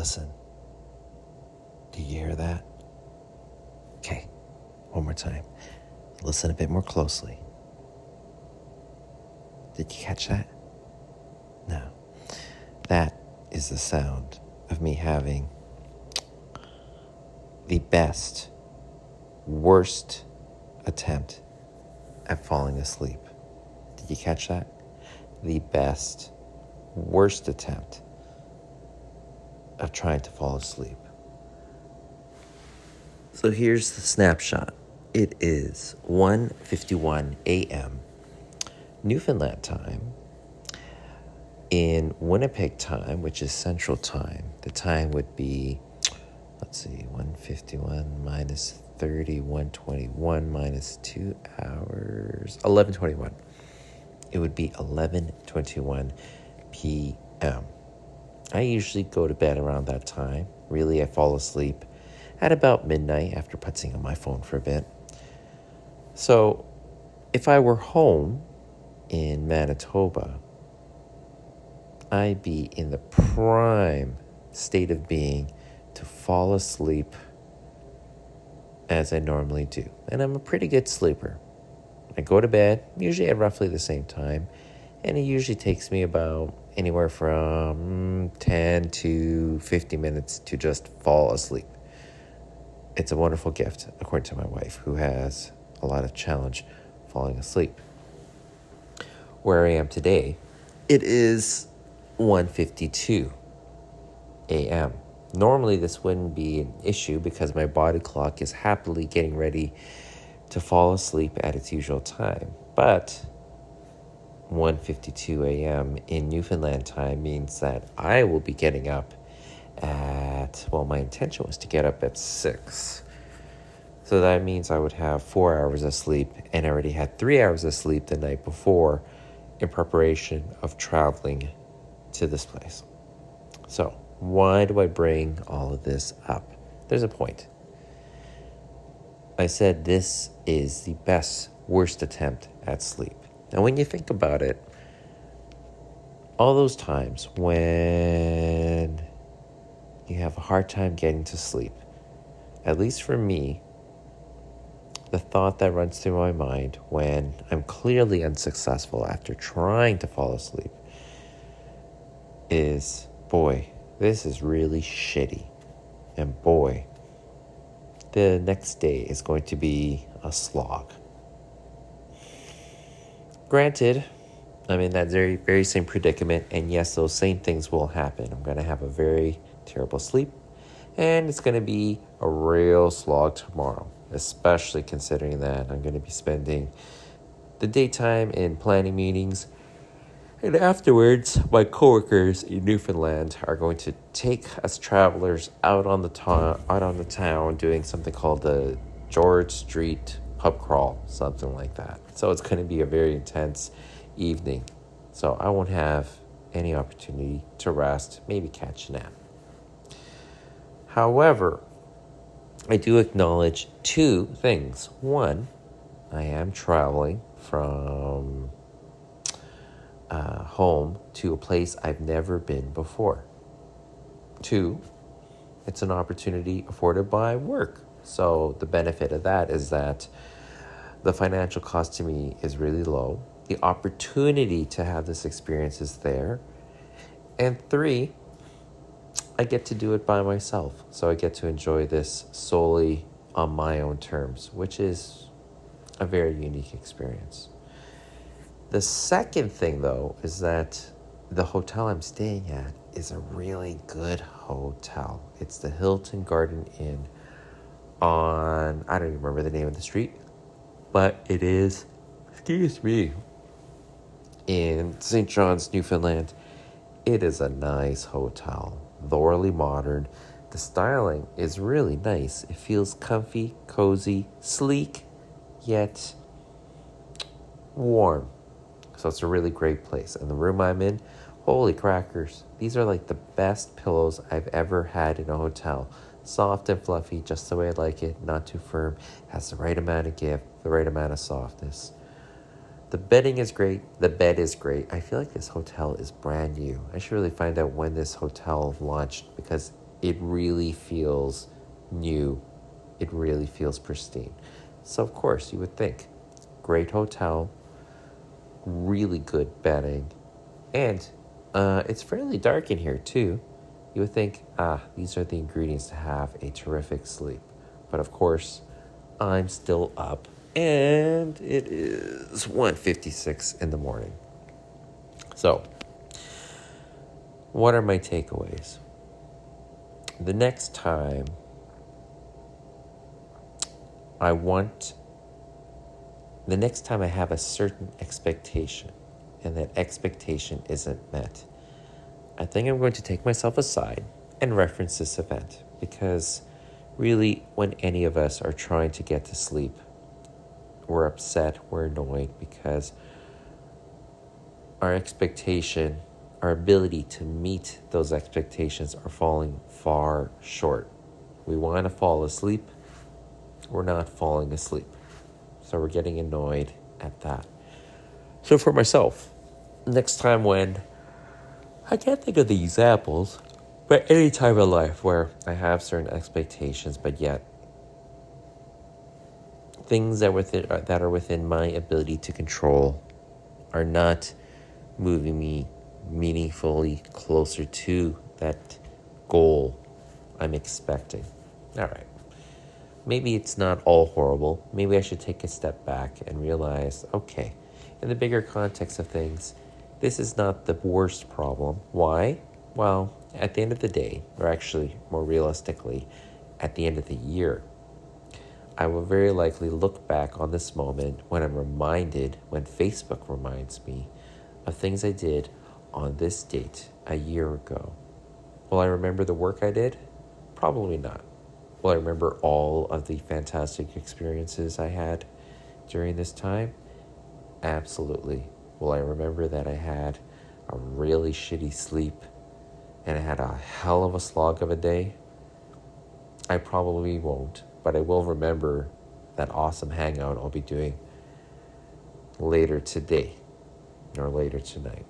listen. Do you hear that? Okay, one more time. Listen a bit more closely. Did you catch that? No. That is the sound of me having the best, worst attempt at falling asleep. Did you catch that? The best, worst attempt of trying to fall asleep. So here's the snapshot. It is 1:51 a.m. Newfoundland time. In Winnipeg time, which is Central Time, the time would be let's see, 151 minus 30, 121 minus 2 hours, 1121. It would be 1121 p.m. I usually go to bed around that time. Really, I fall asleep at about midnight after putzing on my phone for a bit. So, if I were home in Manitoba, I'd be in the prime state of being to fall asleep as I normally do. And I'm a pretty good sleeper. I go to bed usually at roughly the same time, and it usually takes me about anywhere from 10 to 50 minutes to just fall asleep. It's a wonderful gift, according to my wife, who has a lot of challenge falling asleep. Where I am today, it is 1:52 a.m. Normally, this wouldn't be an issue because my body clock is happily getting ready to fall asleep at its usual time. But 1:52 a.m. in Newfoundland time means that I will be getting up at well, my intention was to get up at six. So that means I would have four hours of sleep, and I already had three hours of sleep the night before in preparation of traveling to this place. So why do I bring all of this up? There's a point. I said this is the best, worst attempt at sleep. Now, when you think about it, all those times when you have a hard time getting to sleep, at least for me, the thought that runs through my mind when I'm clearly unsuccessful after trying to fall asleep is boy, this is really shitty. And boy, the next day is going to be a slog. Granted, I'm in that very, very same predicament, and yes, those same things will happen. I'm going to have a very terrible sleep, and it's going to be a real slog tomorrow, especially considering that I'm going to be spending the daytime in planning meetings and afterwards, my coworkers in Newfoundland are going to take us travelers out on the ta- out on the town doing something called the George Street pub crawl, something like that. So it's going to be a very intense evening. So I won't have any opportunity to rest, maybe catch a nap. However, I do acknowledge two things. One, I am traveling from uh, home to a place I've never been before. Two, it's an opportunity afforded by work. So the benefit of that is that the financial cost to me is really low. The opportunity to have this experience is there. And three, I get to do it by myself. So I get to enjoy this solely on my own terms, which is a very unique experience. The second thing, though, is that the hotel I'm staying at is a really good hotel. It's the Hilton Garden Inn on, I don't even remember the name of the street, but it is, excuse me, in St. John's, Newfoundland. It is a nice hotel, thoroughly modern. The styling is really nice. It feels comfy, cozy, sleek, yet warm. So it's a really great place. And the room I'm in, holy crackers. These are like the best pillows I've ever had in a hotel. Soft and fluffy, just the way I like it, not too firm, has the right amount of give, the right amount of softness. The bedding is great. The bed is great. I feel like this hotel is brand new. I should really find out when this hotel launched because it really feels new. It really feels pristine. So, of course, you would think great hotel, really good bedding, and uh, it's fairly dark in here too. You would think, ah, these are the ingredients to have a terrific sleep. But of course, I'm still up and it is 1:56 in the morning. So, what are my takeaways? The next time I want the next time I have a certain expectation and that expectation isn't met, I think I'm going to take myself aside and reference this event because really, when any of us are trying to get to sleep, we're upset, we're annoyed because our expectation, our ability to meet those expectations are falling far short. We want to fall asleep, we're not falling asleep. So we're getting annoyed at that. So for myself, next time when I can't think of the examples, but any time in life where I have certain expectations, but yet things that within uh, that are within my ability to control are not moving me meaningfully closer to that goal I'm expecting. All right. Maybe it's not all horrible. Maybe I should take a step back and realize okay, in the bigger context of things, this is not the worst problem. Why? Well, at the end of the day, or actually more realistically, at the end of the year, I will very likely look back on this moment when I'm reminded, when Facebook reminds me of things I did on this date a year ago. Will I remember the work I did? Probably not. Will I remember all of the fantastic experiences I had during this time? Absolutely. Will I remember that I had a really shitty sleep and I had a hell of a slog of a day? I probably won't but I will remember that awesome hangout I'll be doing later today or later tonight.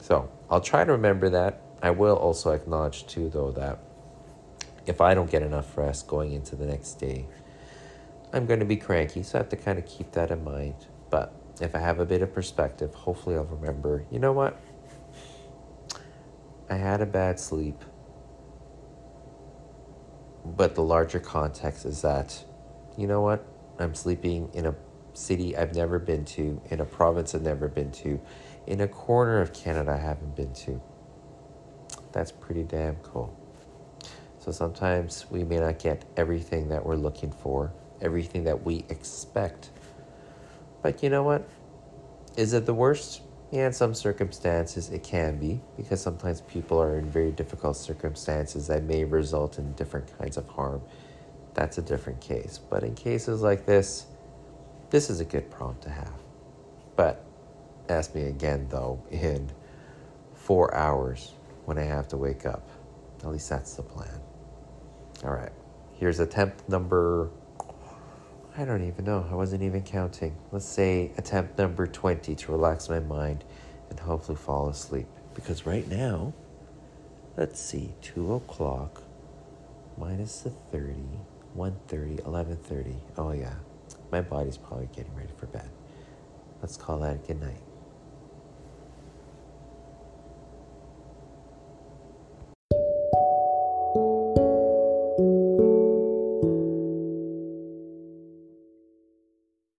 So I'll try to remember that. I will also acknowledge, too, though, that if I don't get enough rest going into the next day, I'm going to be cranky. So I have to kind of keep that in mind. But if I have a bit of perspective, hopefully I'll remember you know what? I had a bad sleep but the larger context is that, you know what? I'm sleeping in a city I've never been to, in a province I've never been to, in a corner of Canada I haven't been to. That's pretty damn cool. So sometimes we may not get everything that we're looking for, everything that we expect. But you know what? Is it the worst? Yeah, in some circumstances it can be, because sometimes people are in very difficult circumstances that may result in different kinds of harm. That's a different case. But in cases like this, this is a good prompt to have. But ask me again, though, in four hours when I have to wake up. At least that's the plan. All right. Here's attempt number I don't even know. I wasn't even counting. Let's say attempt number 20 to relax my mind and hopefully fall asleep. Because right now, let's see, 2 o'clock minus the 30, 1.30, 11.30. Oh yeah, my body's probably getting ready for bed. Let's call that a good night.